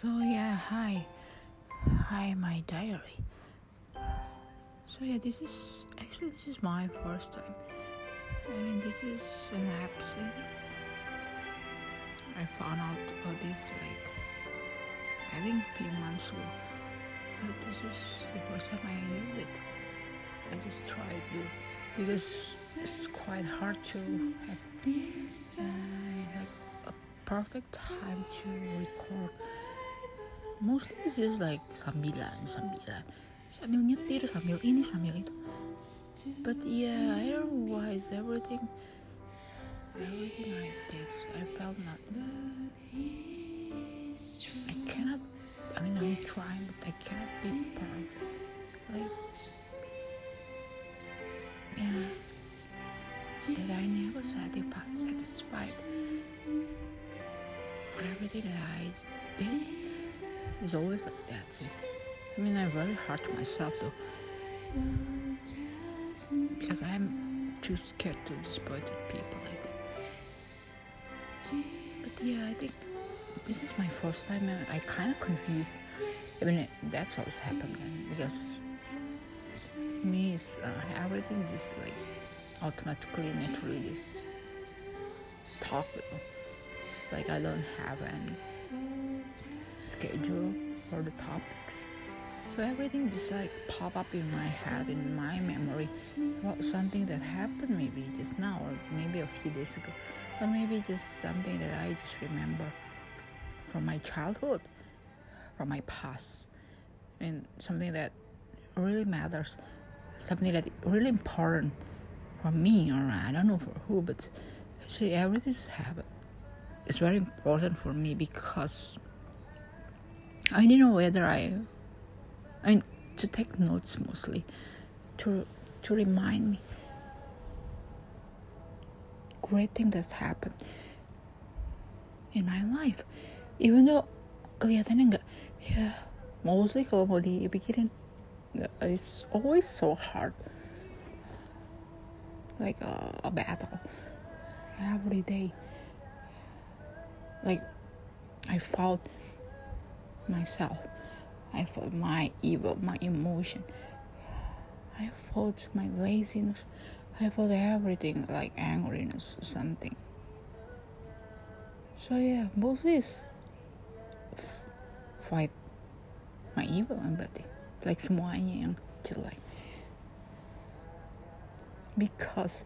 So yeah, hi, hi, my diary. So yeah, this is actually this is my first time. I mean, this is an app. I found out about this like I think few months ago, but this is the first time I use it. I just tried to because it's quite hard to have uh, like a perfect time to record mostly it's just like sambilan sambilan. Sambil nyetir sambil ini sambil itu. But yeah I don't know why is everything everything I did I felt not I cannot I mean I'm trying but I cannot be perfect. Like yeah. That I never satisfied satisfied for everything that I did it's always like that. I mean, I'm very hard to myself though, because I'm too scared to disappoint people like that. But yeah, I think this is my first time. and I kind of confused. I mean, that's always happened then because me is uh, everything just like automatically, naturally just talk with. Like I don't have any schedule for the topics. So everything just like pop up in my head, in my memory. Well, something that happened maybe just now, or maybe a few days ago, or maybe just something that I just remember from my childhood, from my past, and something that really matters, something that really important for me, or I don't know for who, but actually everything's habit. It's very important for me because I don't know whether I, I mean, to take notes mostly, to to remind me. Great thing that's happened in my life, even though kelihatannya nggak, ya mostly kalau mau dipikirin, it's always so hard, like a, a battle every day. Like I fought myself. I felt my evil, my emotion. I felt my laziness. I felt everything like angriness or something. So yeah, both is f- fight my evil empathy. Like semuanya yang jelek. Because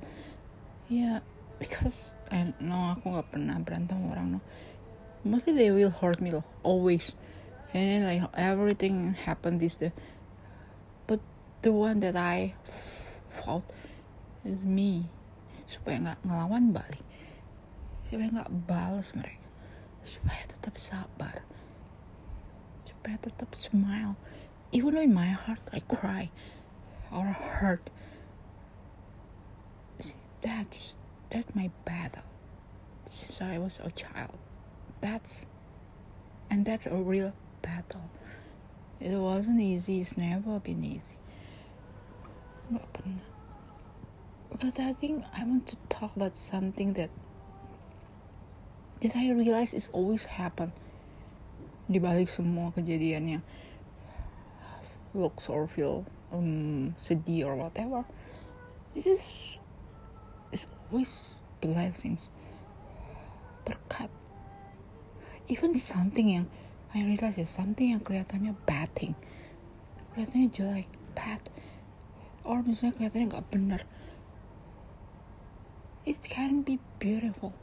yeah, because I know aku nggak pernah berantem orang no. Mostly they will hurt me always and like everything happened this day but the one that I fought is me. Supaya nggak ngelawan balik supaya nggak balas mereka. Supaya tetap sabar. Supaya tetap smile. Even though in my heart I cry or hurt. See, that's that's my battle. Since I was a child. That's and that's a real battle. It wasn't easy, it's never been easy. But I think I want to talk about something that that I realize is always happen di balik semua kejadian yang looks or feel um, sedih or whatever. This is it's always blessings, berkat. Even something yang I realize it's something yang kelihatannya bad thing. Kelihatannya jelek bad. Or misalnya kelihatannya nggak benar it can be beautiful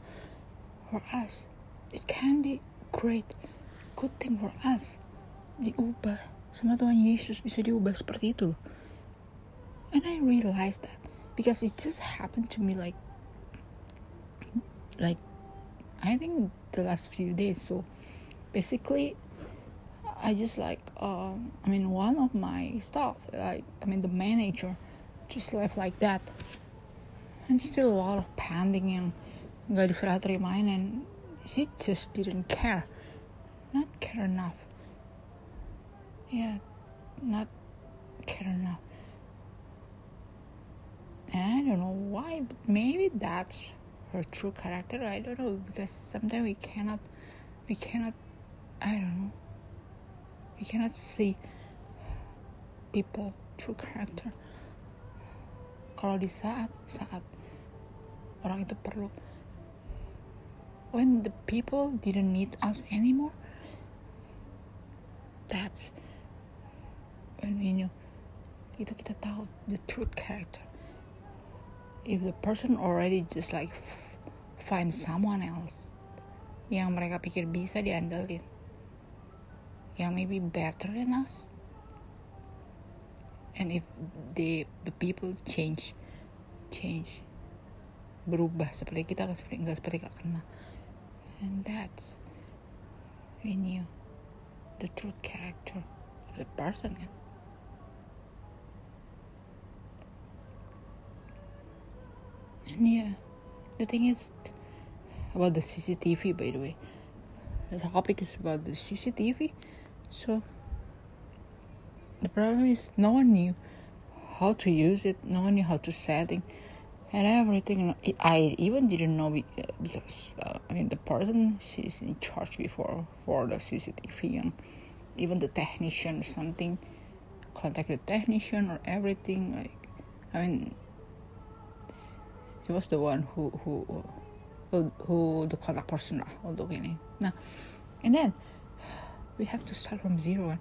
for us. It can be great. Good thing for us. Diubah sama Tuhan Yesus bisa diubah seperti itu and I realized that because it just happened to me like like I think the last few days so basically I just like um, I mean one of my staff like I mean the manager just left like that. And still a lot of pending yang nggak diserah terimain and she just didn't care. Not care enough. Yeah not care enough. And I don't know why but maybe that's her true character. I don't know because sometimes we cannot we cannot I don't know, we cannot see people true character. Kalau di saat saat orang itu perlu. When the people didn't need us anymore that's when we knew itu kita tahu the truth character. If the person already just like find someone else yang mereka pikir bisa diandelin yang maybe better than us. And if the the people change change berubah seperti kita seperti enggak seperti gak kenal and that's we knew the true character of the person and yeah the thing is about the CCTV by the way. The topic is about the CCTV so the problem is no one knew how to use it no one knew how to setting and everything. I even didn't know because uh, i mean the person she's in charge before for the cctv and even the technician or something contact the technician or everything like i mean he was the one who who who, who the contact person lah untuk ini nah. And then we have to start from zero and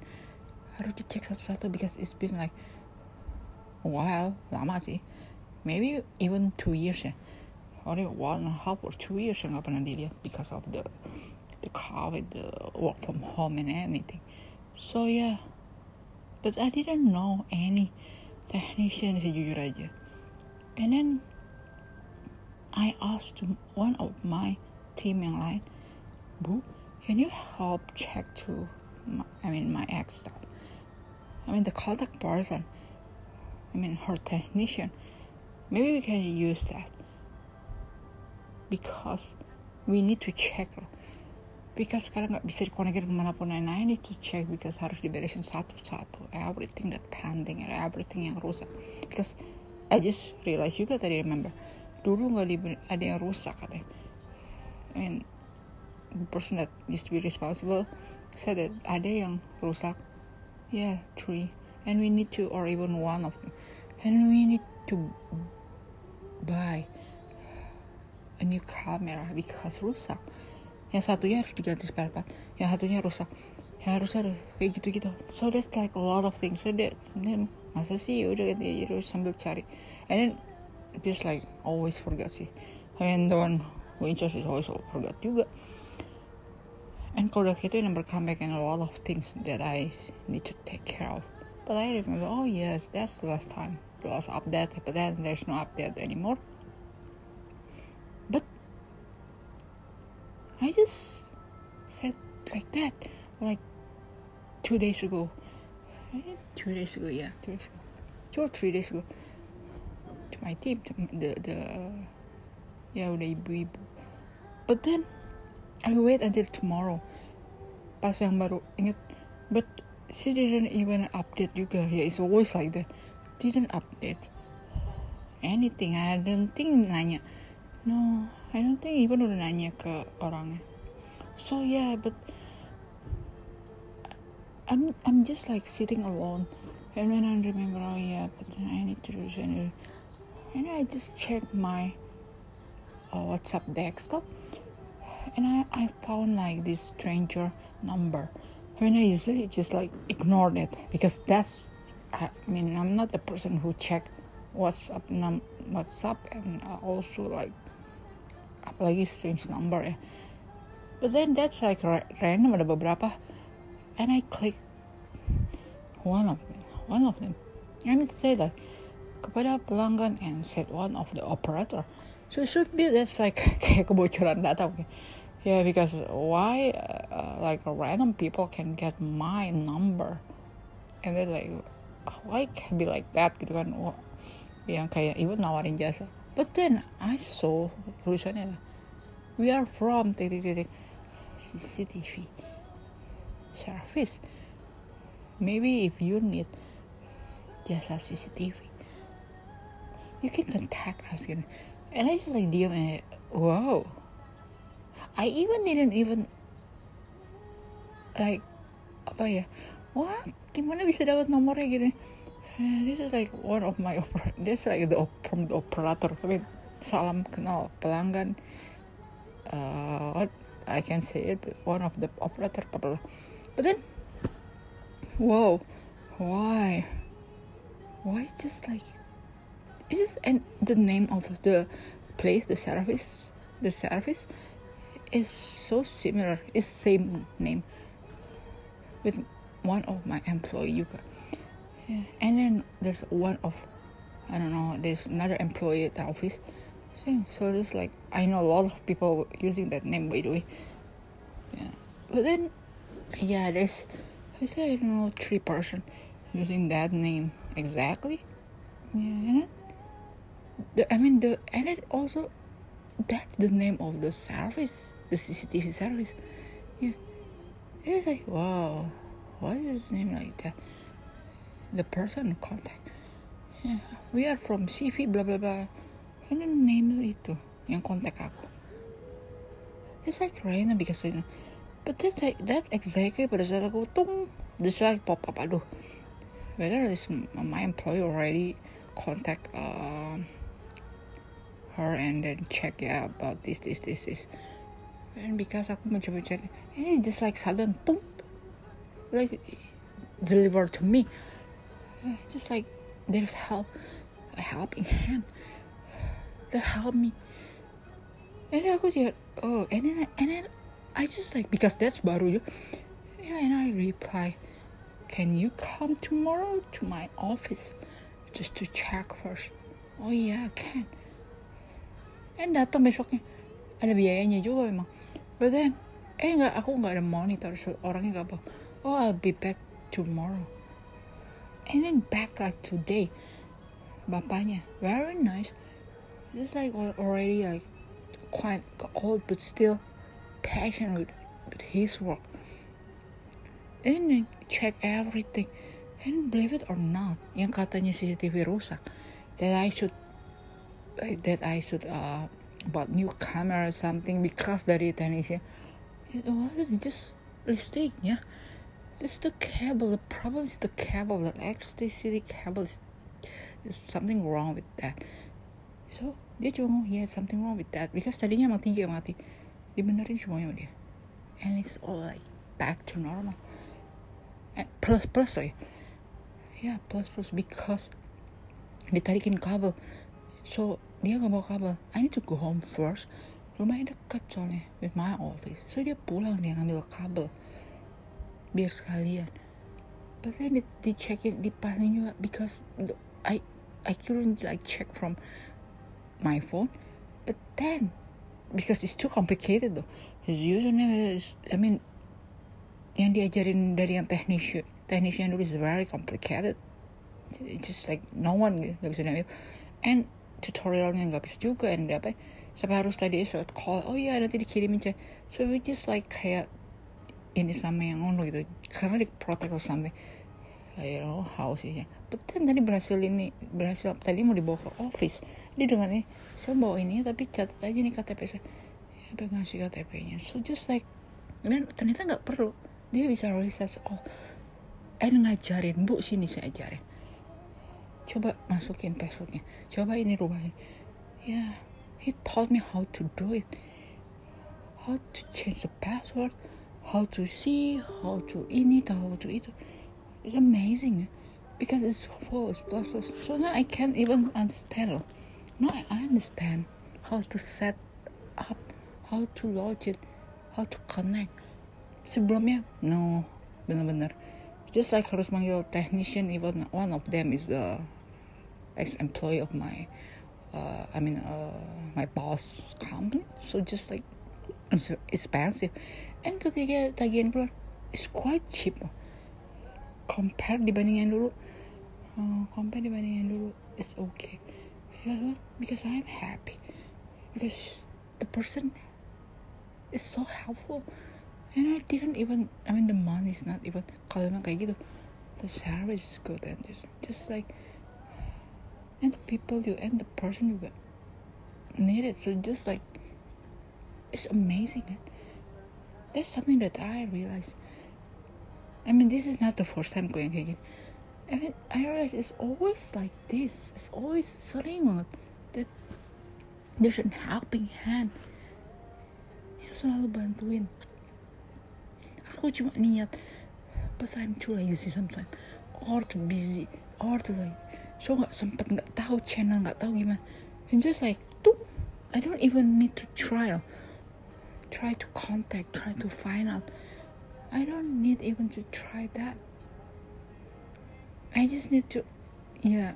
harus dicek satu-satu because it's been like a while lama sih maybe even two years ya or one and a half or two years yang nggak pernah dilihat because of the the COVID, the work from home and anything. So yeah, but I didn't know any technician sejujur aja. And then I asked one of my team yang lain, Bu, can you help check to, my, I mean my ex stuff. I mean the contact person. I mean her technician maybe we can use that because we need to check because sekarang nggak bisa dikonekin kemanapun and I need to check because harus diberesin satu-satu everything that pending and everything yang rusak because I just realize juga tadi remember dulu nggak ada yang rusak katanya I mean the person that used to be responsible said that ada yang rusak. Yeah three. And we need to or even one of them. And we need to buy a new camera because rusak. Yang satunya harus diganti spare part. Yang satunya rusak. Yang harus harus kayak gitu gitu so that's like a lot of things. So that then masa sih? Udah ganti aja sambil cari. And then just like always forget sih. And the one who in charge is always forget juga and kalau udah gitu number comeback and a lot of things that I need to take care of. But I remember oh yes that's the last time the last update but then there's no update anymore. But I just said like that like two days ago. Eh, two days ago yeah two days ago. Two or three days ago. To my team to the the ya udah ibu-ibu but then I wait until tomorrow pas yang baru. Inget but she didn't even update juga. Ya yeah, it's always like that. Didn't update anything. I don't think nanya. No I don't think even udah nanya ke orangnya. So yeah but I'm I'm just like sitting alone. And when I remember oh yeah but I need to do and I just check my uh, WhatsApp desktop. And I, I found like this stranger number when I usually just like ignored it because that's I mean, I'm not the person who check WhatsApp num WhatsApp and also like apalagi strange number ya. But then that's like random ada beberapa, and I click one of them, one of them, and it said like kepada pelanggan and said one of the operator. So it should be that's like kayak kebocoran data. Okay? Yeah, because why uh, like random people can get my number, and then like why can be like that. Gitu kan oh, yang kayak even nawarin jasa but then I saw tulisannya we are from titik titik CCTV service maybe if you need jasa CCTV you can contact us kan and I just like diam and wow I even didn't even like apa ya? What? Gimana bisa dapat nomornya gini? Eh, this is like one of my oper this is like the from the operator. I mean salam kenal pelanggan. Uh, what? I can say it one of the operator but then whoa why? Why just like is this and the name of the place the service? The service is so similar it's same name with one of my employee yeah. and then there's one of I don't know there's another employee at the office same so there's like I know a lot of people using that name by the way yeah but then yeah there's I say I don't know three person using that name exactly yeah and then the, I mean the and it also that's the name of the service the CCTV service yeah. It's like wow. Why is his name like that? The person contact. Yeah. We are from CV blah blah blah. Then name itu yang kontak aku. It's like random because I, but that like that exactly pada saat aku tung this like pop up aduh. Whether this my employee already contact um her and then check yeah about this this this this and because aku mencoba cek and it just like sudden boom. Like delivered to me. Just like there's help a helping hand that help me. And then aku just oh and then and then I just like because that's baru ya. Yeah and I reply can you come tomorrow to my office just to check first? Oh yeah I can. And datang besoknya. Ada biayanya juga memang but then eh nggak aku nggak ada monitor so orangnya nggak apa oh I'll be back tomorrow. And then back like today bapaknya very nice. Just like al- already like quite old but still passionate with, with his work. And then check everything. And believe it or not yang katanya CCTV rusak that I should that I should uh bought new camera or something because dari technician it wasn't just yeah. it's the cable the problem is the cable the electricity cable is there's something wrong with that. So dia cuma ngomong yeah something wrong with that. Because tadinya emang tiga yang mati dibenerin semuanya sama dia. And it's all like back to normal. And plus plus lagi yeah plus plus because ditarikin kabel. So dia nggak bawa kabel. I need to go home first. Rumahnya dekat soalnya with my office. So dia pulang dia ngambil kabel. Biar sekalian. But then di, di checkin dipasang juga because I I couldn't like check from my phone. But then because it's too complicated though. His username is I mean yang diajarin dari yang teknis teknisnya dulu is very complicated. It's just like no one nggak bisa ngambil and tutorialnya nggak bisa juga and apa sampai harus tadi saat call oh iya nanti dikirimin cek. So we just like kayak ini sama yang ngono gitu karena di protect or something. I don't know how sih but then tadi berhasil ini berhasil tadi mau dibawa ke office. Dia dengan ini saya bawa ini tapi catat aja nih KTP saya. Ya pegang si KTP-nya so just like dan ternyata nggak perlu. Dia bisa research oh eh ngajarin bu sini saya ajarin coba masukin passwordnya. Coba ini rubahin. Ya yeah, he taught me how to do it. How to change the password. How to see. How to ini how to itu it's amazing. Because it's full it's plus plus. So now I can't even understand. Now I understand how to set up how to log it how to connect. Sebelumnya no. Bener-bener just like harus manggil technician even one of them is the ex-employee of my uh, I mean uh, my boss company. So just like it's expensive. And ketika tagihan keluar it's quite cheap. Compare dibanding yang dulu uh, compare dibanding yang dulu it's okay. What? Because I'm happy. Because the person is so helpful. And I didn't even I mean the money is not even kalau kayak gitu the service is good and just, just like and the people you and the person you need it so just like it's amazing that's something that I realized. I mean this is not the first time going kayak I mean I realize it's always like this. It's always banget that there's an helping hand. Yang selalu bantuin aku cuma niat but I'm too lazy sometimes. Or too busy. Or too like so nggak sempet nggak tahu channel nggak tahu gimana. And just like tuh I don't even need to try try to contact try to find out. I don't need even to try that. I just need to ya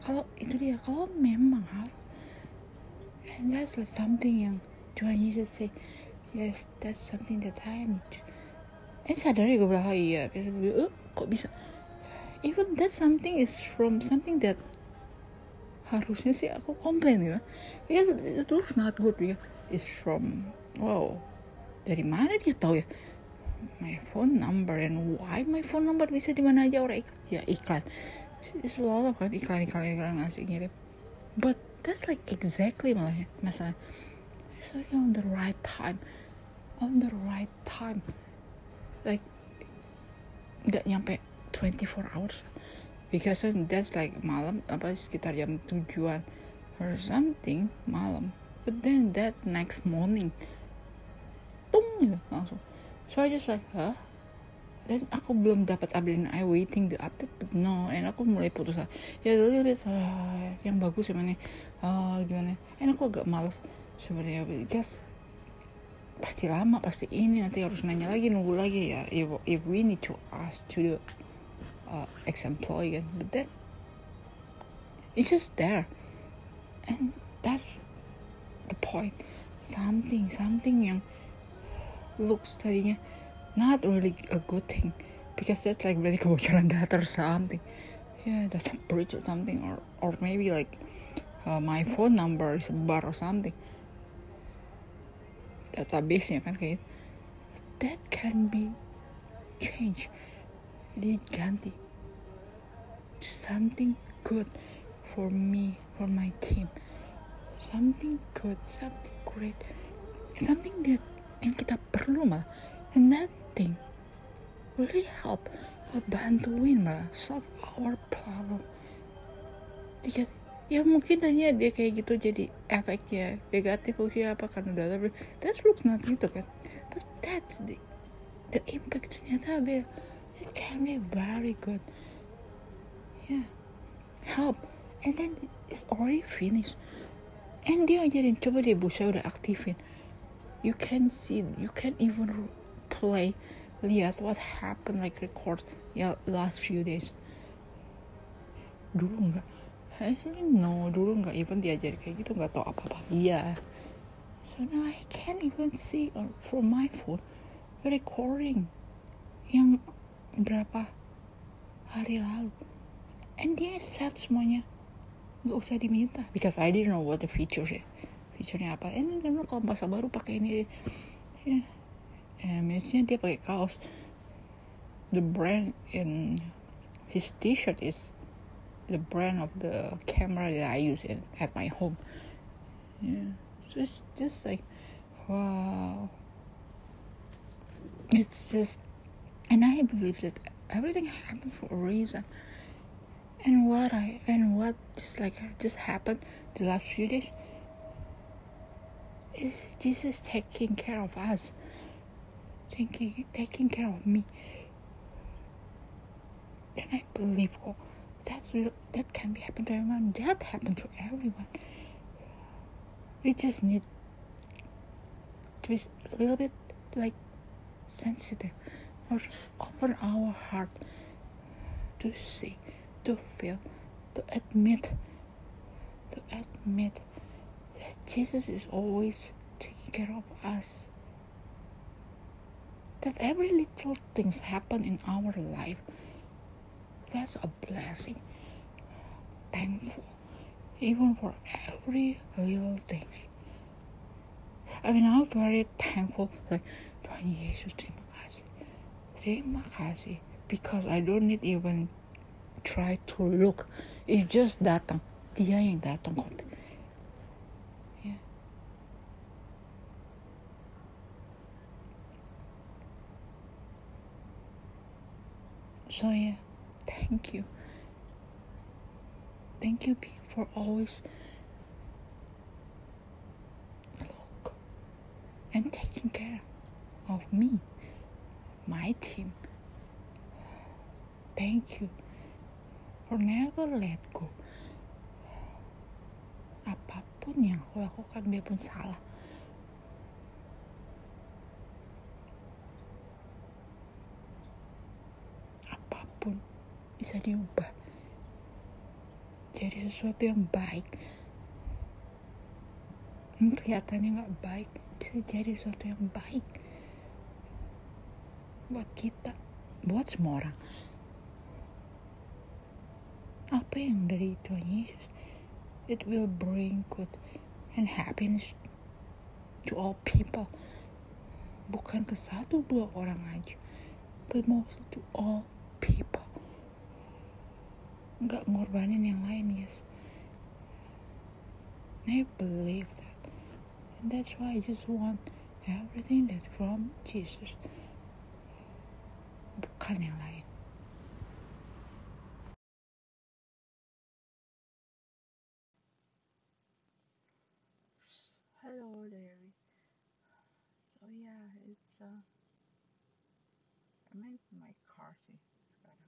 kalau itu dia kalau memang hal and that's like something yang Tuhan Yesus say? Yes that's something that I need to. And sadar gue bilang oh iya biasa gue uh, kok bisa even that something is from something that harusnya sih aku komplain gitu. Because it looks not good because it's from wow dari mana dia tahu ya? My phone number and why my phone number bisa di mana aja? Orang ikan ya ikan. Selalu kan iklan iklan iklan ngasih ngirim but that's like exactly malah ya masalah. It's like on the right time. On the right time. Like nggak nyampe 24 hours. Because that's like malam apa sekitar jam tujuan or something malam. But then that next morning tung gitu langsung. So I just like huh? Dan aku belum dapat update I waiting the update but no and aku mulai putus lah ya little bit uh, yang bagus gimana uh, gimana. And aku agak males sebenarnya because pasti lama pasti ini nanti harus nanya lagi nunggu lagi ya. If, if we need to ask to the uh, ex-employee but then it's just there. And that's the point. Something something yang looks tadinya not really a good thing because that's like really kebocoran data or something. Yeah that's a breach or something or or maybe like uh, my phone number is bar or something. Database-nya that can be changed diganti. Something good for me for my team. Something good something great. Something that yang kita perlu malah and that thing really help bantuin malah solve our problem. Dikit, ya mungkin tadinya dia kayak gitu jadi efeknya negatif fungsi apa karena udah that looks not gitu kan? But that's the the impact ternyata be it can be very good. Yeah. Help. And then it's already finished. And dia ajarin coba deh bu saya udah aktifin you can see you can even play lihat what happened like record ya last few days. Dulu nggak actually no dulu nggak even diajar kayak gitu nggak tau apa apa iya so now I can't even see on from my phone recording. Yang berapa hari lalu and dia set semuanya. Nggak usah diminta. Because I didn't know what the features ya featurenya apa. And then kalau masa baru pakai ini. Ya. Yeah. dia pakai kaos. The brand in his t-shirt is the brand of the camera that I use in at my home. Yeah. So it's just like wow. It's just and I believe that everything happened for a reason. And what I and what just like just happened the last few days is Jesus taking care of us, taking taking care of me. And I believe God, that's real. That can be happen to everyone. That happened to everyone. We just need to be a little bit like sensitive or open our heart to see, to feel, to admit, to admit that Jesus is always taking care of us. That every little things happen in our life, that's a blessing. Thankful, even for every little things. I mean, I'm very thankful. Like, Tuhan Yesus, terima terima kasih because I don't need even try to look. It's just datang dia yang datang kok yeah. so yeah. Thank you. Thank you for always look and taking care of me my team. Thank you for never let go. Apa pun yang aku lakukan biarpun salah. Apa pun bisa diubah jadi sesuatu yang baik. Kelihatannya nggak baik bisa jadi sesuatu yang baik buat kita buat semua orang. Apa yang dari Tuhan Yesus it will bring good and happiness to all people. Bukan ke satu dua orang aja but mostly to all people. Nggak ngorbanin yang lain yes. And I believe that. And that's why I just want everything that from Jesus yang lain hello there so yeah it's uh I'm in my car sekarang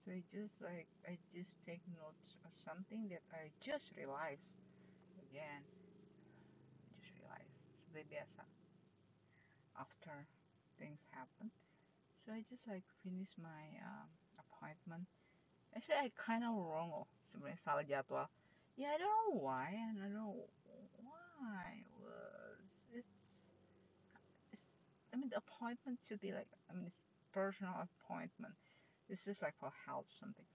so I just like I just take notes of something that I just realized. Again just realized. Biasa after things happen so I just like finish my um, appointment. Actually I kind of wrong oh sebenarnya salah jadwal yeah I don't know why and I don't know why was. It's it's I mean the appointment should be like I mean it's personal appointment. This is like for health something.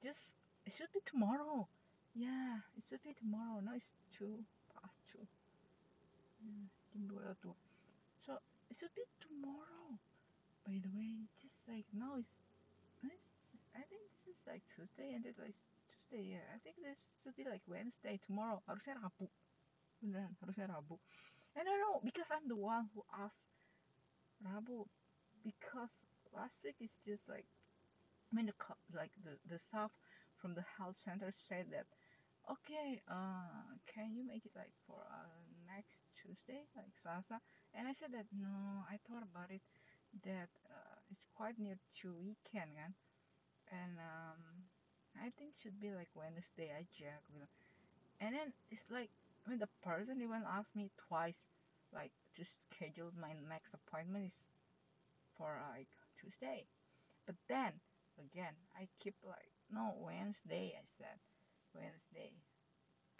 Just it should be tomorrow. Yeah it should be tomorrow. Now it's two past two. Yeah, so it should be tomorrow by the way just like now it's, I think this is like Tuesday and it like Tuesday yeah. I think this should be like Wednesday tomorrow harusnya Rabu beneran harusnya Rabu and I know because I'm the one who asked Rabu because last week it's just like I mean the like the the staff from the health center said that okay uh can you make it like for uh next Tuesday like Sasa and I said that no I thought about it that uh, it's quite near to weekend kan and um I think should be like Wednesday aja aku bilang and then it's like I mean the person even asked me twice like to schedule my next appointment is for like Tuesday. But then again I keep like no Wednesday I said Wednesday.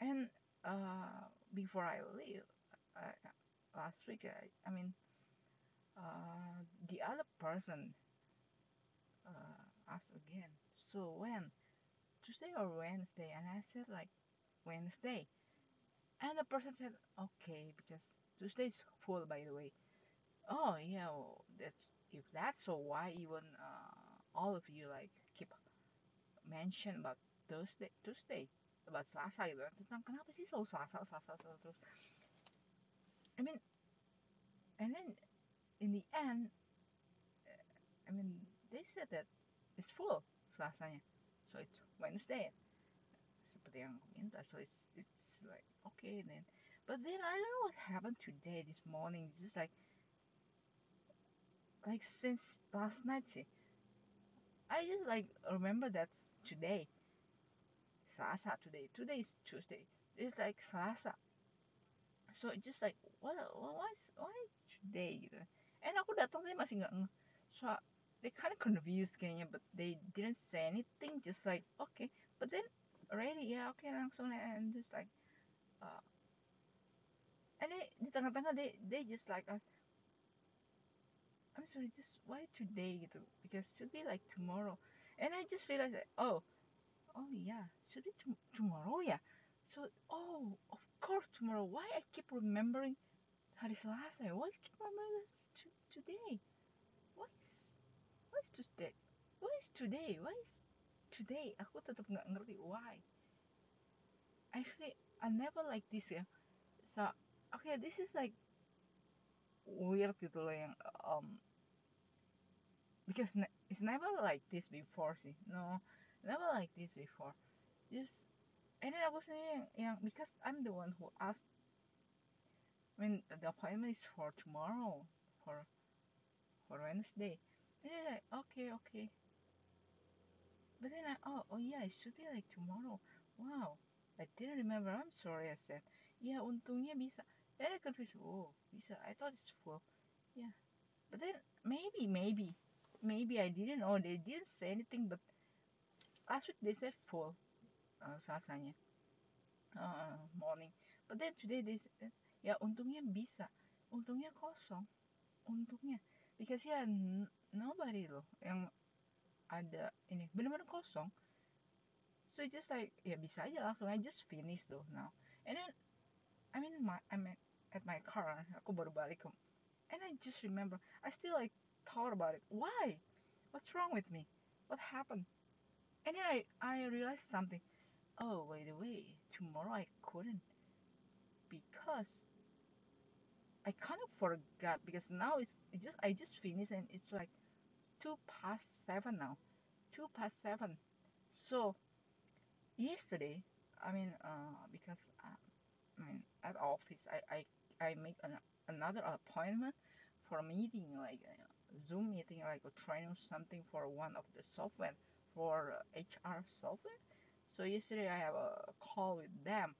And uh before I leave uh, last week I, I mean uh the other person uh asked again so when? Tuesday or Wednesday. And I said like Wednesday. And the person said okay because Tuesday is full by the way. Oh yeah well, that's if that's so why even uh all of you like keep mention about Thursday Tuesday? About Selasa gitu kan tentang kenapa sih selalu Selasa Selasa Selasa terus I mean and then in the end uh, I mean they said that it's full Selasanya so it's Wednesday. Seperti yang aku minta so it's it's like okay then. But then I don't know what happened today this morning. Just like like since last night sih I just like remember that today. Selasa today. Today is Tuesday. It's like Selasa so it just like what why why today gitu and aku datang tadi masih nggak so they kind of confused kayaknya but they didn't say anything just like okay. But then already ya yeah, okay, langsung and just like uh, and they, di tengah-tengah they they just like uh, I'm sorry just why today gitu. Because should be like tomorrow. And I just realized that oh oh yeah should be tomorrow ya yeah. so oh of course tomorrow. Why I keep remembering hari Selasa why I keep remembering today? Why is why is today why is today? Why is today? Aku tetap nggak ngerti why. Actually I never like this ya. So okay this is like weird gitu loh yang um because ne- it's never like this before see no never like this before. Just and then I was saying yeah because I'm the one who asked when the appointment is for tomorrow for for Wednesday. And then like okay okay. But then I oh oh yeah it should be like tomorrow. Wow. I didn't remember. I'm sorry I said. Yeah untungnya bisa. Then I confused oh bisa. I thought it's full. Yeah. But then maybe maybe maybe I didn't know they didn't say anything but last week they said full uh, sasanya uh, morning. But then today they said ya untungnya bisa. Untungnya kosong. Untungnya because ya n- nobody loh yang ada ini. Bener-bener kosong. So just like ya bisa aja langsung I just finish though now and then I mean my I'm at, at my car aku baru balik ke and I just remember I still like thought about it. Why? What's wrong with me? What happened? And then I I realized something. Oh by the way tomorrow I couldn't because I kind of forgot because now it's it just I just finished and it's like two past seven now. Two past seven. So yesterday I mean uh because uh, I mean at office I I, I make an, another appointment for a meeting like a Zoom meeting like a training something for one of the software for HR software. So yesterday I have a call with them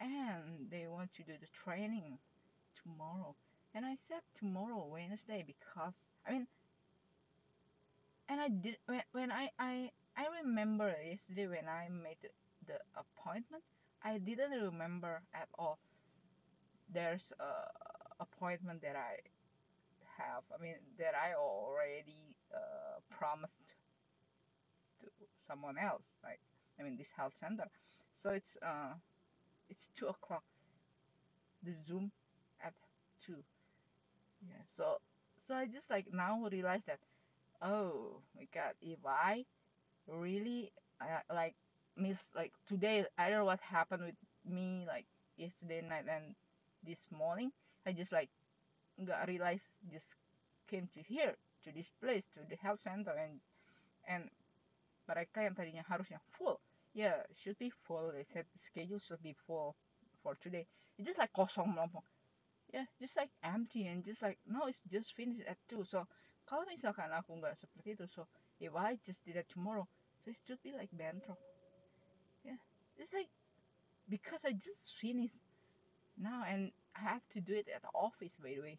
and they want to do the training tomorrow. And I said tomorrow Wednesday because I mean and I did when, when I, I I remember yesterday when I made the, appointment I didn't remember at all. There's a appointment that I have I mean that I already uh, promised to someone else like I mean this health center. So it's uh it's two o'clock. The zoom two yeah so so I just like now realize that oh my god if I really uh, like miss like today I don't know what happened with me like yesterday night and this morning I just like got realized just came to here to this place to the health center and and mereka yang tadinya harusnya full. Yeah should be full they said the schedule should be full for today. It's just like kosong melompong yeah just like empty and just like no it's just finished at two so kalau misalkan aku nggak seperti itu so if I just did it tomorrow so it should be like bentrok yeah it's like because I just finished now and I have to do it at the office by the way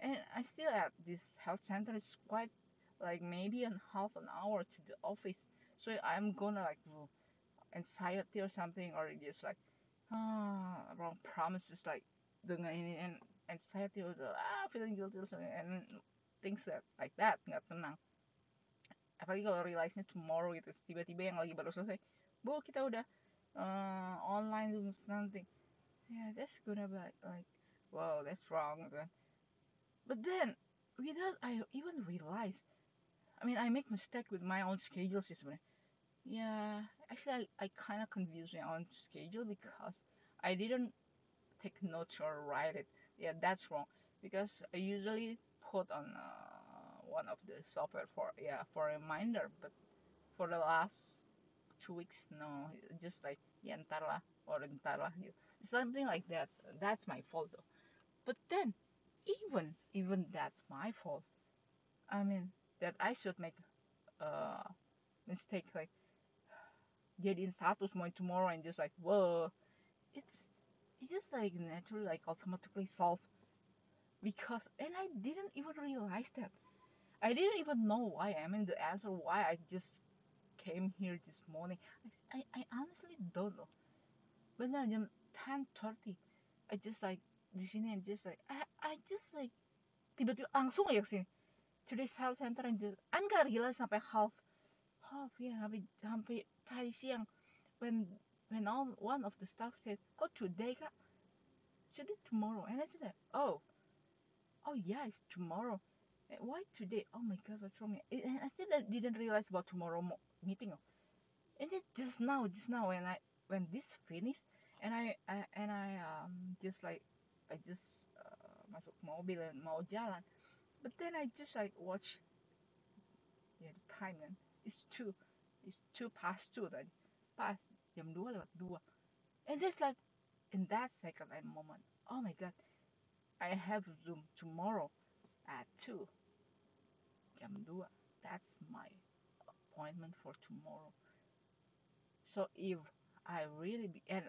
and I still at this health center is quite like maybe a half an hour to the office so I'm gonna like anxiety or something or just like ah wrong promises like dengan ini and anxiety or ah feeling guilty something and things that like that nggak tenang. Apalagi kalau realize nya tomorrow gitu tiba-tiba yang lagi baru selesai bu kita udah uh, online zoom nanti. Yeah that's gonna be like, like wow that's wrong kan. But then without I even realize I mean I make mistake with my own schedule yeah actually I, I kind of confused my own schedule because I didn't take notes or write it. Yeah that's wrong. Because I usually put on uh, one of the software for yeah for a reminder but for the last two weeks no just like yeah ntar lah or ntar something like that. That's my fault though. But then even even that's my fault. I mean that I should make a mistake like jadiin satu semua tomorrow and just like whoa. It's it's just like naturally like automatically solved because and I didn't even realize that. I didn't even know why I mean the answer why I just came here this morning. I, I, I honestly don't know. Benar jam 10.30 I just like sini and just like I, I just like tiba-tiba langsung aja kesini to this health center and just I nggak realize sampai half half ya sampai sampai tadi siang when when all one of the staff said "Go today kak should it tomorrow. And I said, oh oh yeah it's tomorrow why today? Oh my god what's wrong? And I still didn't realize about tomorrow mo- meeting. And then just now just now when I when this finished and I, I and I um just like I just uh, masuk mobil and mau jalan. But then I just like watch ya the time kan it's two it's two past two tadi pas jam dua lewat dua. And just like in that second and moment oh my god I have Zoom tomorrow at two. Jam dua. That's my appointment for tomorrow. So if I really be and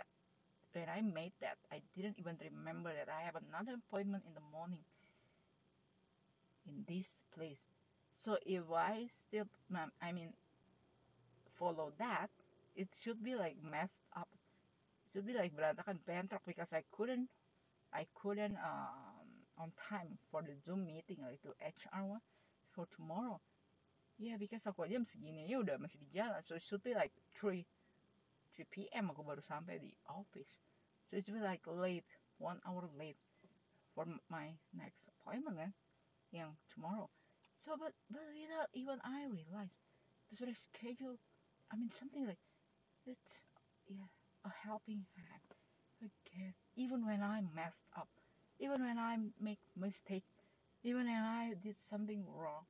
when I made that I didn't even remember that I have another appointment in the morning in this place. So if I still I mean follow that it should be like messed up. It should be like berantakan. Bentrok because I couldn't I couldn't um on time for the Zoom meeting like to HR one for tomorrow. Yeah because aku jam segini ya udah masih di jalan. So it should be like 3 3 p.m. aku baru sampai di office. So it's be like late one hour late for my next appointment kan yang tomorrow. So but but without even I realize of schedule I mean something like it's yeah a helping hand. Again even when I messed up even when I make mistake even when I did something wrong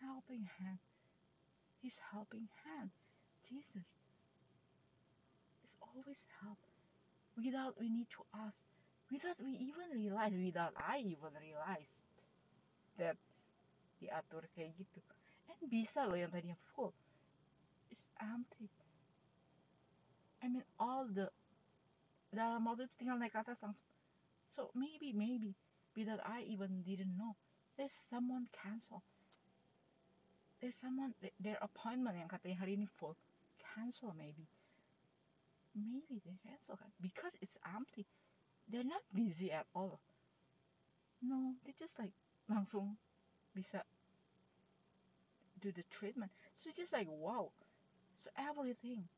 helping hand his helping hand Jesus is always help. Without we need to ask without we even realize without I even realized that diatur kayak gitu and bisa loh yang tadinya full. It's empty I mean all the dalam waktu itu tinggal naik ke atas so maybe maybe without I even didn't know. There's someone cancel. There's someone their appointment yang katanya hari ini full cancel maybe. Maybe they cancel because it's empty. They're not busy at all. No they just like langsung bisa do the treatment. So just like wow. So everything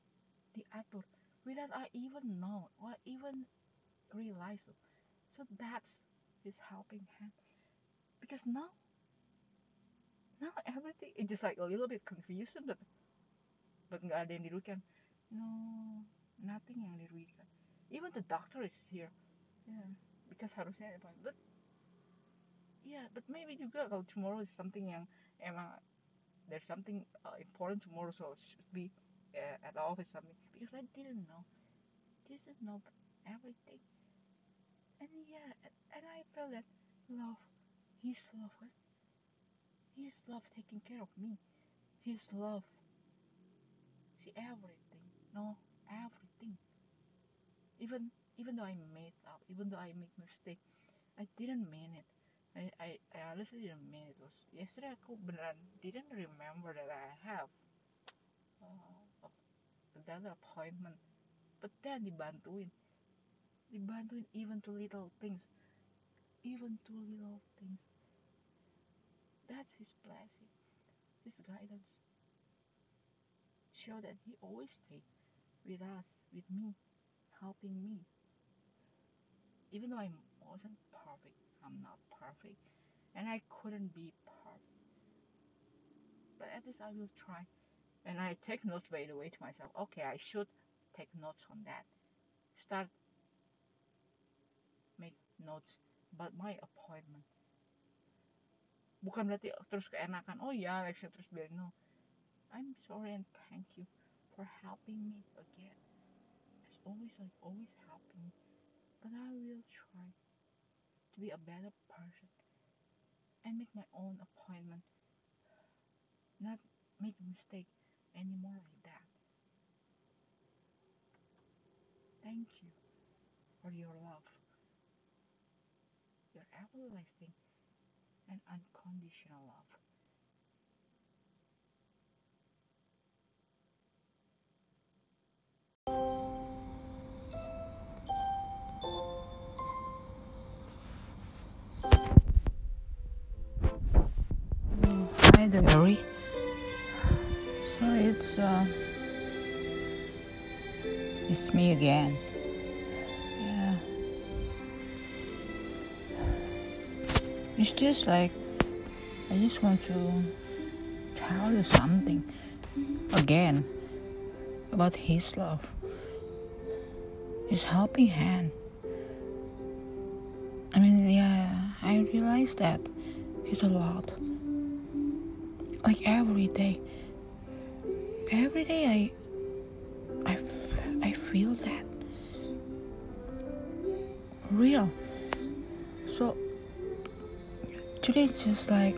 the diatur without I even know or even realize. So that's his helping hand. Because now now everything is just like a little bit confusing but but nggak ada yang dirugikan. No nothing yang dirugikan. Even the doctor is here. Yeah because harusnya ada point. but yeah but maybe juga kalau tomorrow is something yang emang there's something uh, important tomorrow so it should be at the office something because I didn't know. Didn't know everything. And yeah and I felt that love his love his love taking care of me. His love. See everything no everything. Even even though I made up even though I make mistake I didn't mean it. I, I, I honestly didn't mean it. Was yesterday aku didn't remember that I have. Uh, another appointment. But then dibantuin. Dibantuin even to little things. Even to little things. That's his blessing. His guidance. Show that he always stay with us with me helping me. Even though I wasn't perfect I'm not perfect. And I couldn't be perfect. But at least I will try and I take notes by the way to myself okay I should take notes on that. Start make notes. About my appointment. Bukan berarti terus keenakan oh ya lecture terus biar no. I'm sorry and thank you for helping me again. As always like always helping me. But I will try to be a better person and make my own appointment. Not make a mistake anymore like that. Thank you for your love. Your everlasting and unconditional love. Hi Diary. So it's uh, it's me again. Yeah. It's just like I just want to tell you something again about his love. His helping hand. I mean, yeah, I realize that he's a lot like every day every day i i, I feel that. Real. So today it's just like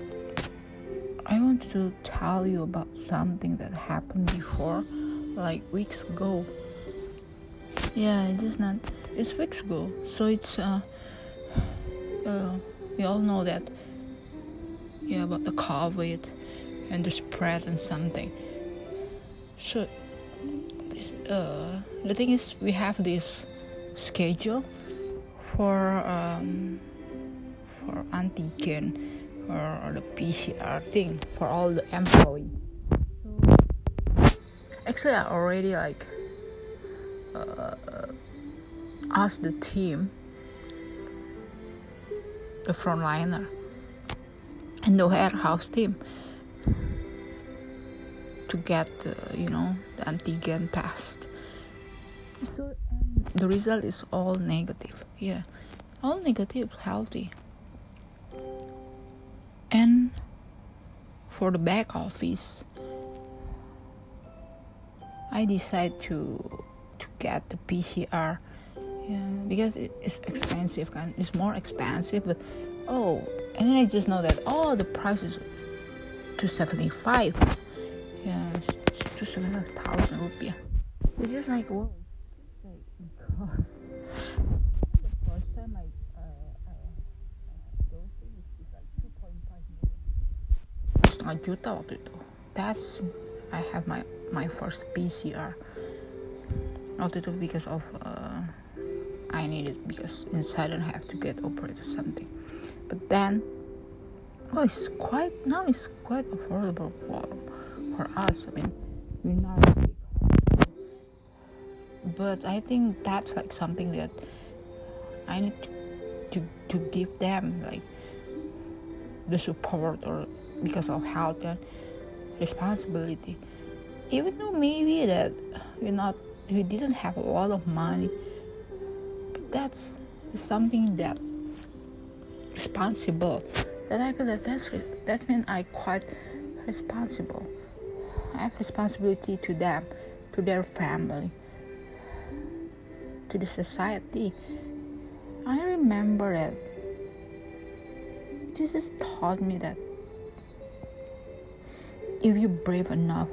i want to tell you about something that happened before like weeks ago. Yeah it is just not it's weeks ago. So it's uh, uh we all know that yeah about the covid and the spread and something so this uh the thing is we have this schedule for um for antigen or the PCR thing for all the employees. So actually, I already like uh, asked the team, the frontliner, and the warehouse team to get uh, you know the antigen test. So the result is all negative. Yeah, all negative, healthy. And for the back office, I decide to to get the PCR. Yeah, because it's expensive, and it's more expensive. But oh, and then I just know that oh, the price is two seventy five. Yeah, seventy five thousand rupiah. Which is like like because the first time I uh, I, I had dosing is like two point five million. Setengah juta waktu itu. That's I have my my first PCR. Waktu itu because of uh, I needed because inside I have to get operated something. But then oh it's quite now it's quite affordable for for us. I mean we're not but I think that's like something that I need to, to, to give them like the support or because of health and responsibility. Even though maybe that we're not we didn't have a lot of money but that's something that responsible. That I feel that that's that means I quite responsible have responsibility to them to their family to the society. I remember that Jesus taught me that if you're brave enough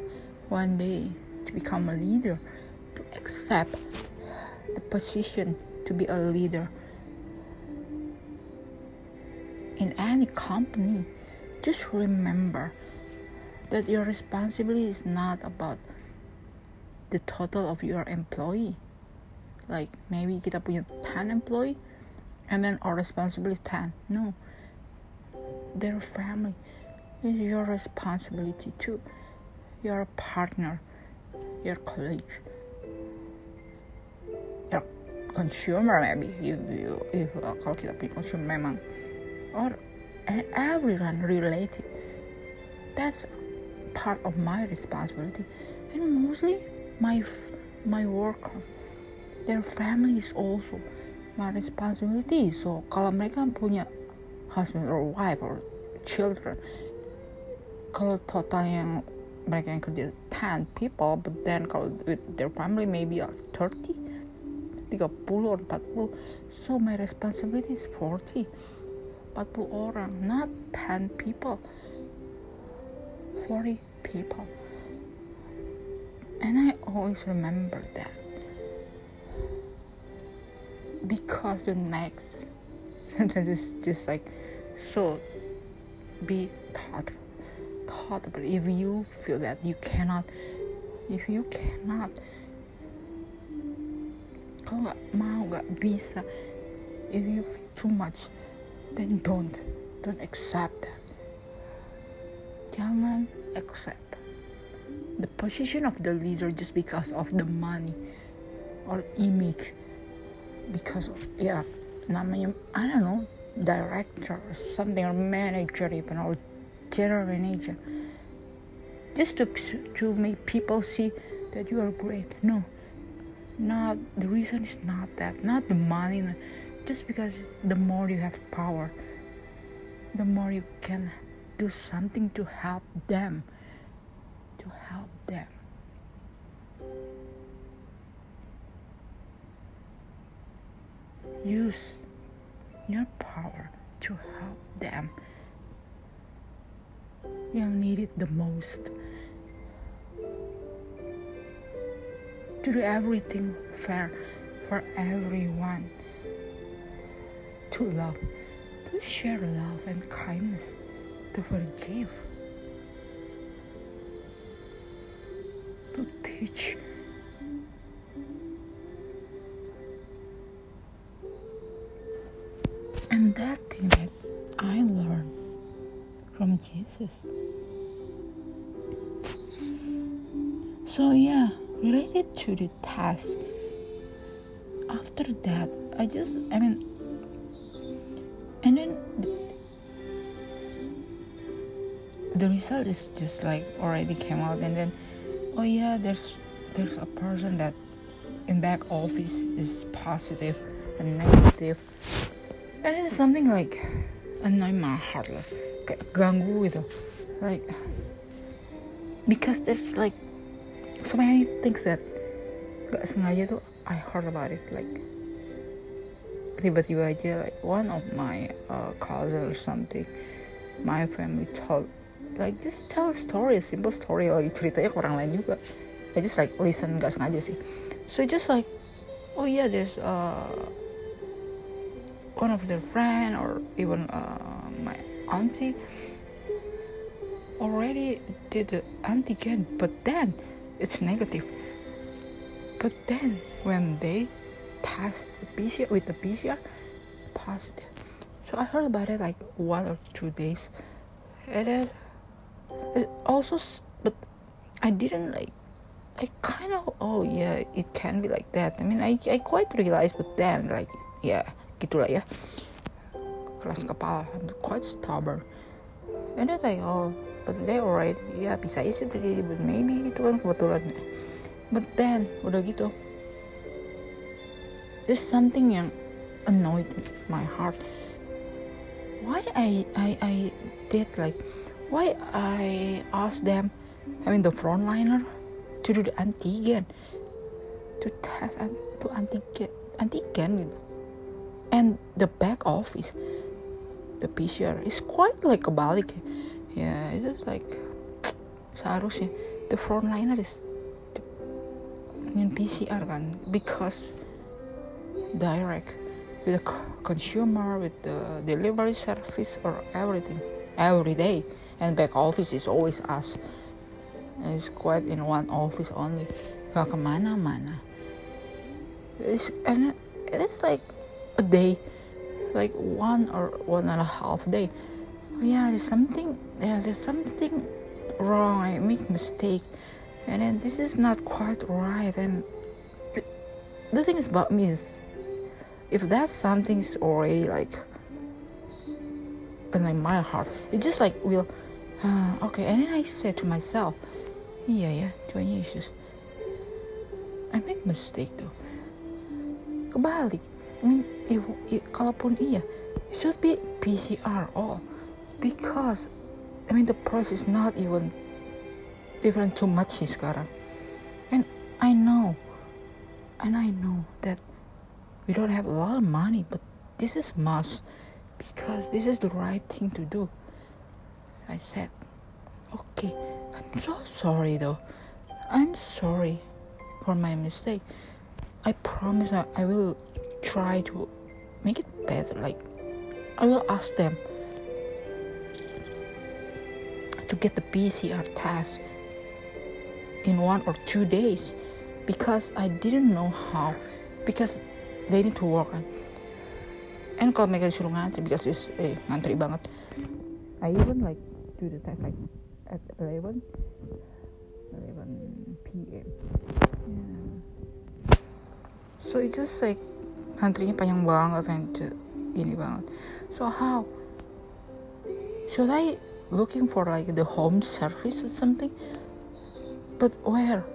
one day to become a leader, to accept the position to be a leader in any company, just remember that your responsibility is not about the total of your employee. Like maybe kita punya 10 employee and then our responsibility is 10 no. Their family. Is your responsibility too. Your partner. Your colleague. Your consumer maybe if you if uh, kalau kita punya consumer memang. Or everyone related. That's part of my responsibility. And mostly my my worker their family is also my responsibility. So kalau mereka punya husband or wife or children kalau total yang mereka yang kerja 10 people but then kalau with their family maybe 30 30 or 40 so my responsibility is 40 40 orang not 10 people 40 people. And I always remember that. Because the next sentence is just like so be thoughtful thoughtful if you feel that you cannot if you cannot if you feel too much then don't don't accept that jangan accept the position of the leader just because of the money or image because of yeah namanya I don't know director or something or manager even or general manager. Just to to make people see that you are great. No not the reason is not that not the money just because the more you have power the more you can do something to help them to help them. Use your power to help them. Yang need it the most. To do everything fair for everyone. To love to share love and kindness to forgive to teach and that thing that I learned from Jesus. So, yeah, related to the task, after that, I just, I mean, result is just like already came out, and then, oh yeah, there's there's a person that in back office is positive and negative, and it's something like annoy my heart like ganggu gitu like because there's like so many things that gak sengaja tuh I heard about it like tiba-tiba aja like one of my uh, cousin or something my family told like just tell a story a simple story lagi ceritanya ke orang lain juga. I just like listen gak sengaja sih. So just like oh yeah there's uh one of their friend or even uh, my auntie already did the antigen but then it's negative. But then when they test the PCR with the PCR positive so I heard about it like one or two days and then it also but I didn't like I kind of oh yeah it can be like that. I mean I, I quite realized but then like yeah gitulah ya. Keras kepala I'm quite stubborn. And then like oh but they alright ya bisa sih terjadi but maybe itu kan kebetulan but then udah gitu. There's something yang annoyed my heart. Why I I I did like why I asked them I mean the frontliner to do the antigen to test and to antigen antigen and the back office the PCR is quite like a kebalik yeah it is just like seharusnya the frontliner is in PCR kan because direct with the consumer with the delivery service or everything every day and back office is always us. And it's quite in one office only. Gak kemana-mana it's, and it is like a day. Like one or one and a half day. Yeah there's something yeah there's something wrong. I make mistake. And then this is not quite right. And the thing is about me is if that something is already like in like my heart. It just like will uh, okay and then i said to myself yeah yeah 20 issues i make mistake though. Kebalik. I mean, if, if kalaupun iya, it should be PCR all. Because I mean the price is not even different too much sih sekarang. And I know, and I know that we don't have a lot of money, but this is must because this is the right thing to do. I said, okay, I'm so sorry though. I'm sorry for my mistake. I promise I, I will try to make it better. Like, I will ask them to get the PCR test in one or two days because I didn't know how because they need to work kan and kalau mereka disuruh ngantri because it's eh, ngantri banget I even like do the test like at 11 11 p.m. Yeah. So it's just like antrinya panjang banget and ini banget. So how? Should I looking for like the home service or something? But where?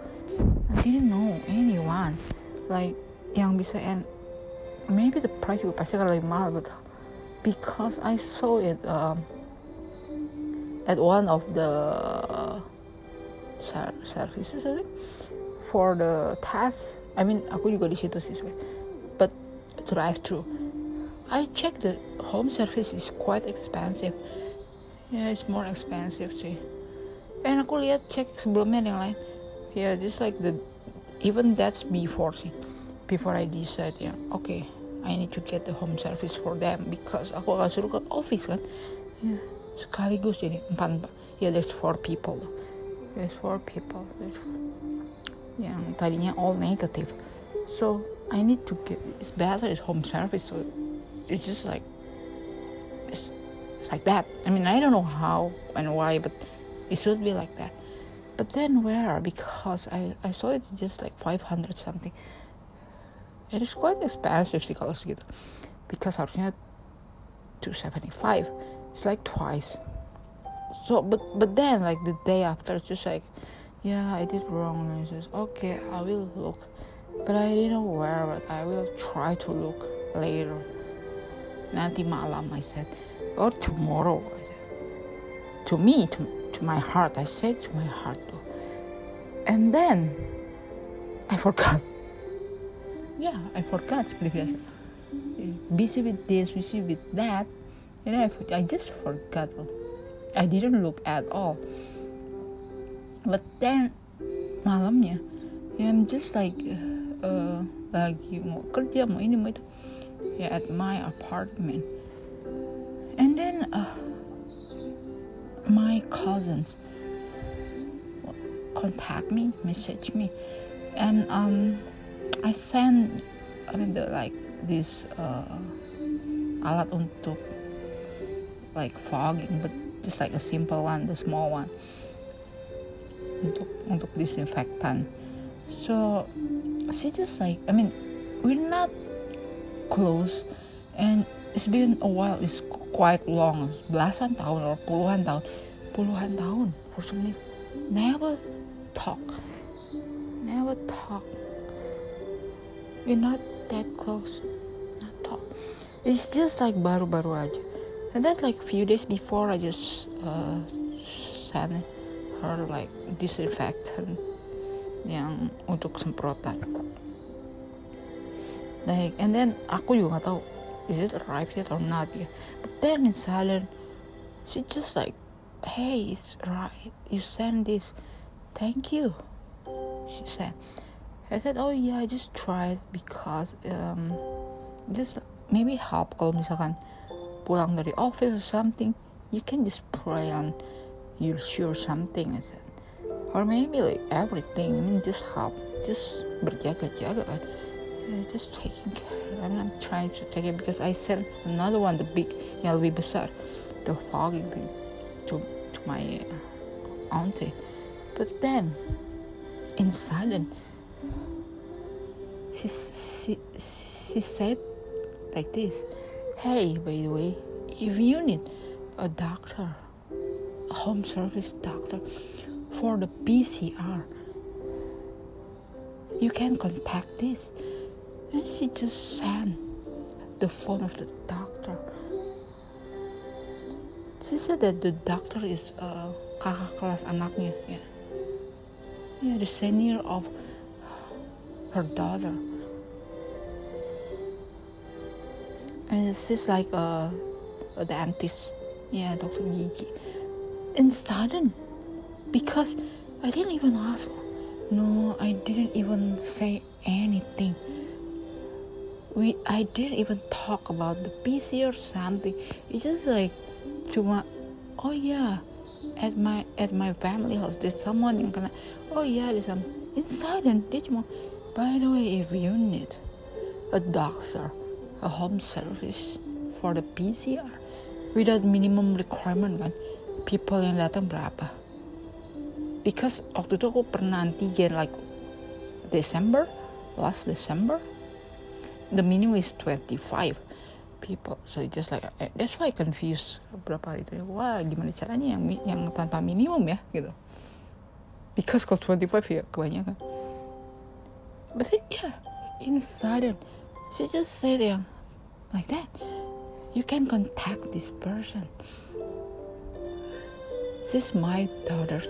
I didn't know anyone like yang bisa and maybe the price lebih mahal but because I saw it um, at one of the services I think for the task I mean aku juga di situ sih but drive through. I check the home service is quite expensive. Yeah it's more expensive sih. And aku lihat cek sebelumnya yang lain. Yeah just like the even that's before sih before I decide yeah, okay, I need to get the home service for them because aku akan suruh ke office kan? Yeah, sekaligus jadi empat empat. Yeah there's four people. There's four people. There's yang tadinya all negative. So I need to get it's better it's home service. So it's just like it's, it's like that. I mean I don't know how and why but it should be like that. But then where? Because I, I saw it just like 500 something it is quite expensive sih kalau segitu because harusnya 275 it's like twice. So but but then like the day after it's just like yeah i did wrong. And it's just okay i will look. But i didn't wear it i will try to look later. Nanti malam i said. Or tomorrow I said. to me to, to my heart. I said to my heart and then i forgot yeah i forgot seperti busy with this busy with that. And I, I just forgot. I didn't look at all. But then malamnya yeah, I'm just like uh, lagi mau kerja mau ini mau itu. Yeah, at my apartment. And then uh, my cousins contact me message me. And um I send I mean the like this uh, alat untuk like fogging but just like a simple one the small one untuk untuk disinfectant. So she just like I mean we're not close and it's been a while it's quite long belasan tahun or puluhan tahun puluhan tahun for some never talk. Never talk we're not that close. Not talk it's just like baru-baru aja. And then like a few days before I just uh, sent her like disinfectant yang untuk semprotan. Like and then aku juga nggak tahu is it arrived yet or not ya but then in silent she just like hey it's right. You send this. Thank you she said I said oh yeah I just tried because um just maybe help kalau misalkan pulang dari office or something you can just pray on your shoe or something I said. Or maybe like everything I mean just help just berjaga-jaga kan yeah, just taking care. I'm not trying to take it because I sent another one the big yang lebih besar the fogging thing to to my auntie. But then in sudden she, she, she said like this Hey, by the way, if you need a doctor, a home service doctor for the PCR, you can contact this. And she just sent the phone of the doctor. She said that the doctor is uh, kakak kelas anaknya, ya. Yeah, the senior of her daughter. And she's like a, a dentist yeah dr gigi. And sudden because i didn't even ask. No i didn't even say anything. We i didn't even talk about the pc or something. It's just like to my oh yeah. At my at my family house there's someone in gonna oh yeah there's some inside and by the way if you need a doctor a home service for the PCR without minimum requirement kan? People yang datang berapa? Because waktu itu aku pernah antigen like December last December the minimum is 25 people. So just like eh, that's why I confused berapa itu. Wah gimana caranya yang yang tanpa minimum ya gitu. Because kalau 25 ya kebanyakan. But then, yeah in sudden she just said yang like that you can contact this person this is my daughter's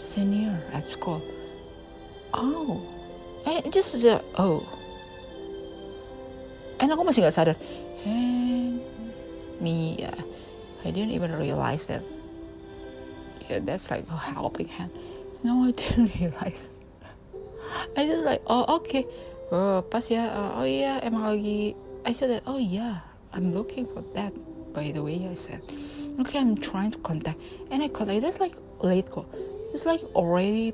senior at school. Oh, and just uh, oh. And aku masih nggak sadar. Me, uh, I didn't even realize that. Yeah, that's like a helping hand. No, I didn't realize. I just like, oh okay. Oh, pas ya, uh, oh iya, emang lagi. I said that, oh yeah, I'm looking for that. By the way, I said, okay, I'm trying to contact, and I contact. That's like late call. It's like already.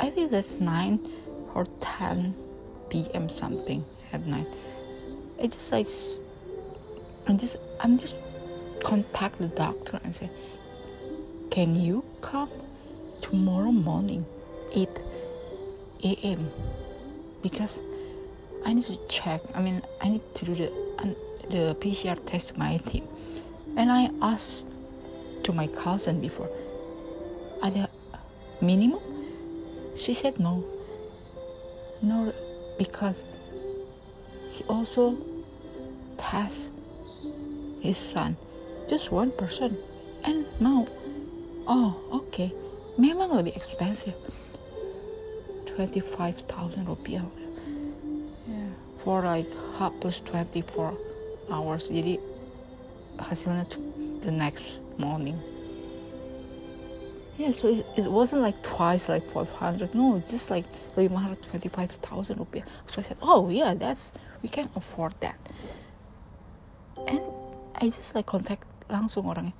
I think that's nine or ten p.m. something at night. It just like, I'm just, I'm just contact the doctor and say, can you come tomorrow morning, eight a.m. because I need to check. I mean, I need to do the the PCR test to my team, and I asked to my cousin before. Ada minimum? She said no. No, because he also test his son, just one person, and now, oh okay, memang lebih expensive. 25,000 rupiah. Yeah. for like half plus 24 hours. Jadi hasilnya the next morning. Yeah so it, it wasn't like twice like 500 no just like 525,000 rupiah. So I said oh yeah that's we can afford that. And I just like contact langsung orangnya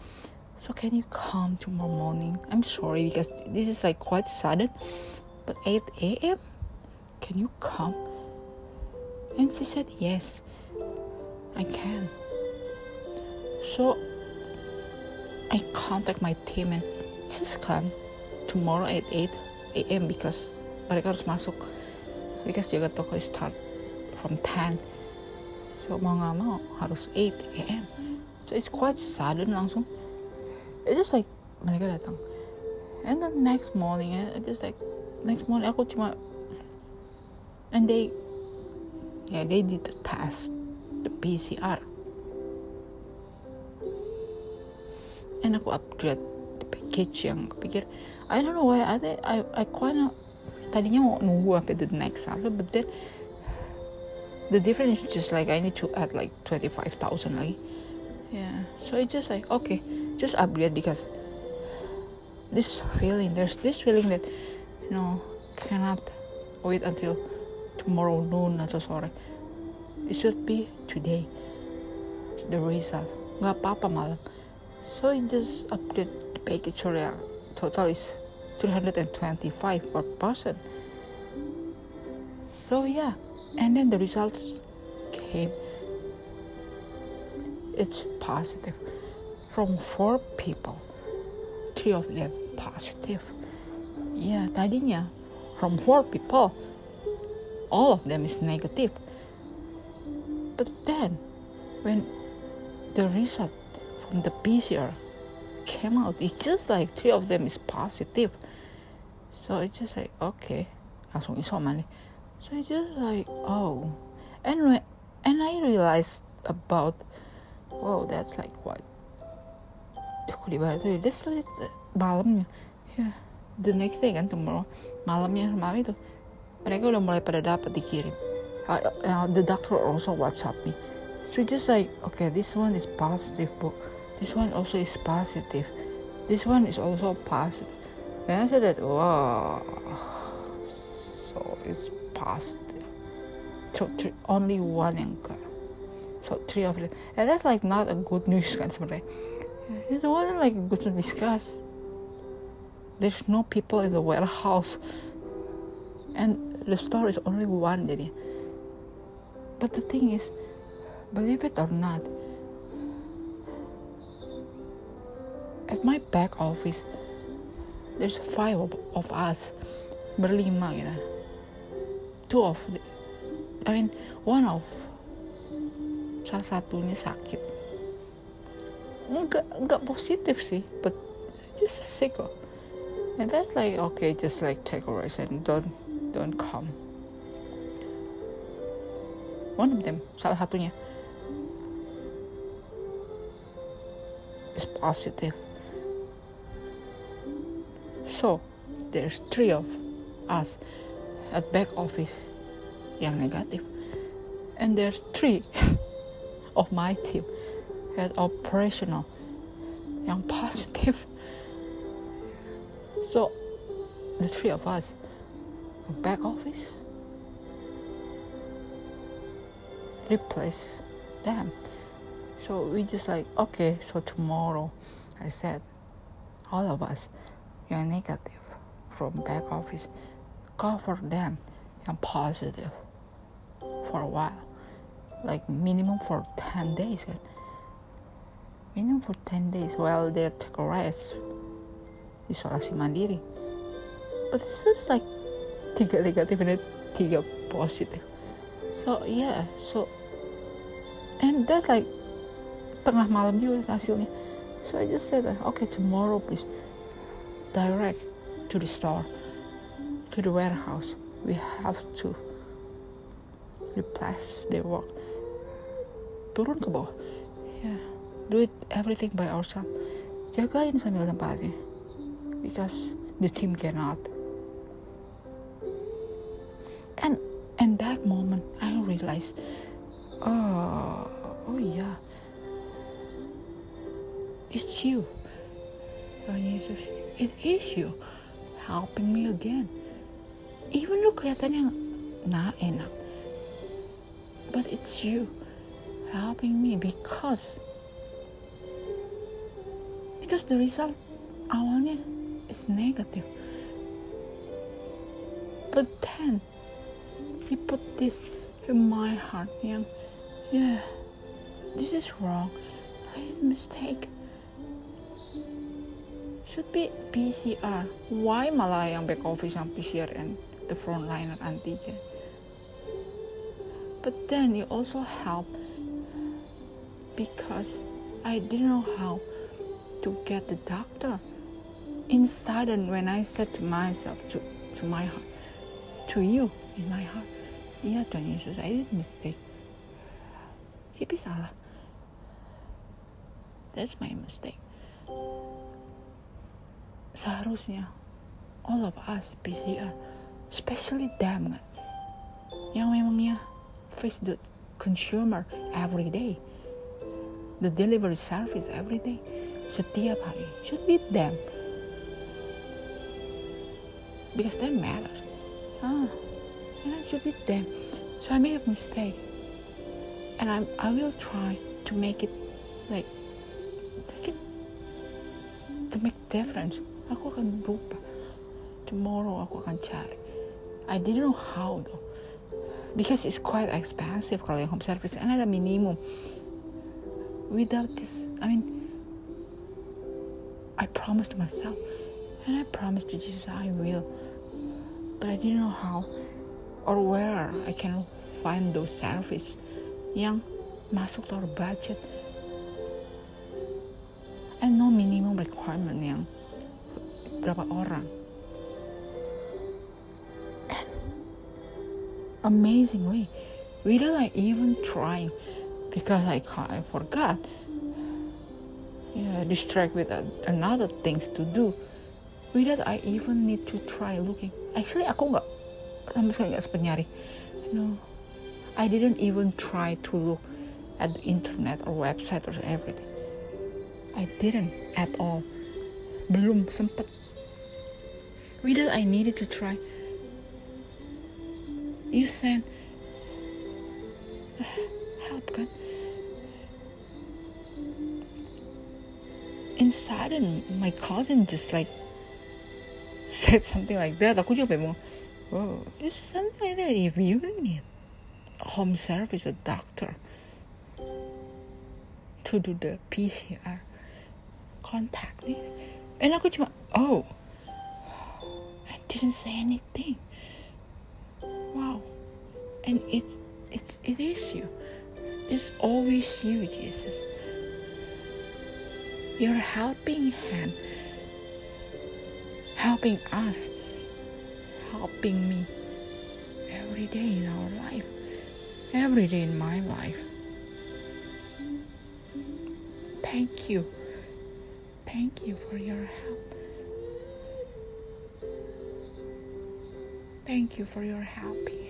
so can you come tomorrow morning? I'm sorry because this is like quite sudden but 8 a.m. Can you come? And she said, Yes, I can. So I contact my team and just come tomorrow at 8 a.m. because mereka harus masuk because jaga toko start from 10 so mau nggak mau harus 8 a.m. so it's quite sudden langsung it's just like mereka datang and the next morning eh, I just like next morning aku cuma and they yeah they did the test the PCR and aku upgrade the package yang aku pikir. I don't know why I think I I kinda tadinya mau nunggu sampai the next apa but then the difference is just like I need to add like 25,000 lagi. Yeah. So it's just like okay just upgrade because this feeling there's this feeling that no cannot wait until tomorrow noon atau sore it should be today. The result. Nggak apa-apa malam so it just update the package area ah, total is 325 per person. So yeah. And then the results came. It's positive. From four people three of them positive yeah tadinya from four people all of them is negative. But then when the result from the PCR came out it's just like three of them is positive. So it's just like okay langsung isoman nih so it's just like oh. And when, and I realized about wow that's like what? Aku dibahas tuh that's like malamnya. Yeah the next day kan tomorrow malamnya malam itu mereka udah mulai pada dapat dikirim. Uh, uh, the doctor also WhatsApp me. So just like okay this one is positive but this one also is positive. This one is also positive. And I said that wow so it's positive. So three, only one yang so three of them. And that's like not a good news kan sebenarnya. It wasn't like good to discuss there's no people in the warehouse. And the store is only one jadi. But the thing is believe it or not at my back office there's five of, of us berlima gitu. Two of the, I mean one of salah satunya sakit. Enggak enggak positif sih but just sick kok and that's like okay just like take a rest and don't don't come one of them salah satunya is positive So there's three of us at back office yang negatif. And there's three of my team at operational yang positive. So the three of us back office replace them. So we just like okay, so tomorrow I said all of us yang negative from back office. Cover them yang positive for a while. Like minimum for 10 days. Minimum for 10 days. While they take a rest isolasi mandiri. But it's just like tiga negatif and tiga positif. So yeah so and that's like tengah malam juga hasilnya. So I just said okay tomorrow please direct to the store to the warehouse. We have to replace their work. Turun ke bawah. Yeah. Do it everything by ourselves. Jagain sambil tempatnya because the team cannot. And and that moment I realized oh oh yeah. It's you Tuhan Yesus it is you helping me again. Even lu kelihatannya nah enak but it's you helping me because because the result awalnya is negative. But then he put this in my heart yang yeah. This is wrong. I made a mistake. Should be PCR why malah yang back office yang PCR and the frontliner antigen but then you also help. Because I didn't know how to get the doctor inside and when I said to myself to, to my heart to you in my heart iya Tuhan Yesus I did mistake. Siapa salah that's my mistake. Seharusnya all of us PCR especially them kan? Yang memangnya face the consumer every day. The delivery service every day. Setiap hari. Should be them because that matters ah. And it should be them so I made a mistake. And I I will try to make it like make it to make difference. Aku akan berubah tomorrow aku akan cari I didn't know how though. Because it's quite expensive kalau yang home service. And ada minimum without this I mean I promised myself. And I promised to Jesus I will but I didn't know how or where I can find those service yang masuk to our budget. And no minimum requirement yang berapa orang? And amazingly without I even trying because I, I forgot. Yeah distract with another things to do. Without I even need to try looking actually aku nggak sama sekali nggak sempat nyari. No. I didn't even try to look at the internet or website or everything. I didn't at all. Belum sempat without I needed to try. You said help kan inside and my cousin just like said something like that. aku juga bingung oh it's something like that. If you need home service a doctor to do the PCR contact me. And aku cuma oh I didn't say anything. Wow. And it it's it is you. It's always you Jesus. Your helping hand helping us helping me every day in our life every day in my life. Thank you. Thank you for your help. Thank you for your helping